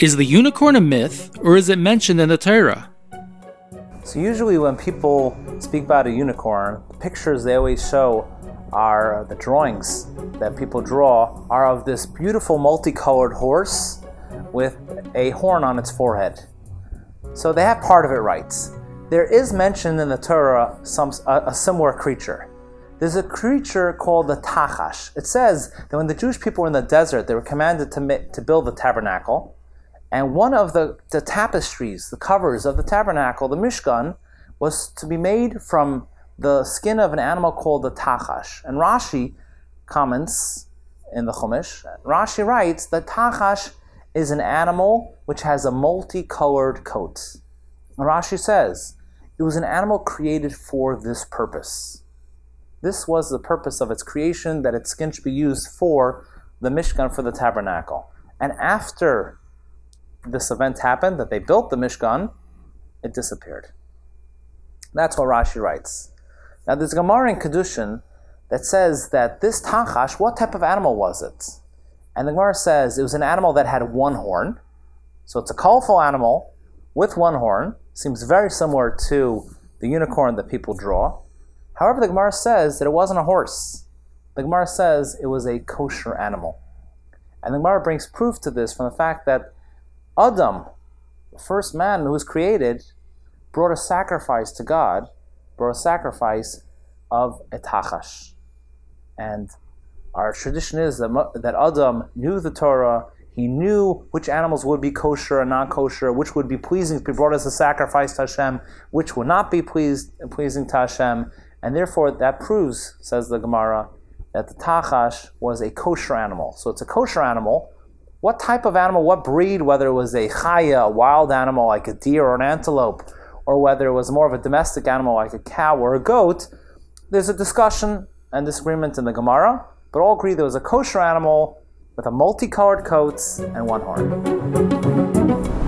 Is the unicorn a myth, or is it mentioned in the Torah? So usually when people speak about a unicorn, the pictures they always show are the drawings that people draw are of this beautiful multicolored horse with a horn on its forehead. So they have part of it right. There is mentioned in the Torah some a, a similar creature. There's a creature called the Tachash. It says that when the Jewish people were in the desert, they were commanded to, to build the tabernacle. And one of the, the tapestries, the covers of the tabernacle, the Mishkan, was to be made from the skin of an animal called the Tachash. And Rashi comments in the Chumash, Rashi writes that Tachash is an animal which has a multicolored coat. And Rashi says, it was an animal created for this purpose. This was the purpose of its creation, that its skin should be used for the Mishkan, for the tabernacle. And after this event happened, that they built the Mishkan, it disappeared. That's what Rashi writes. Now there's a Gemara in Kedushin that says that this Tachash, what type of animal was it? And the Gemara says it was an animal that had one horn. So it's a colorful animal with one horn. Seems very similar to the unicorn that people draw. However, the Gemara says that it wasn't a horse. The Gemara says it was a kosher animal. And the Gemara brings proof to this from the fact that Adam, the first man who was created, brought a sacrifice to God, brought a sacrifice of a tachash. And our tradition is that, that Adam knew the Torah, he knew which animals would be kosher and non kosher, which would be pleasing to be brought as a sacrifice to Hashem, which would not be pleased, pleasing to Hashem. And therefore, that proves, says the Gemara, that the tachash was a kosher animal. So it's a kosher animal. What type of animal, what breed, whether it was a chaya, a wild animal like a deer or an antelope, or whether it was more of a domestic animal like a cow or a goat, there's a discussion and disagreement in the Gemara, but all agree there was a kosher animal with a multicolored coat and one horn.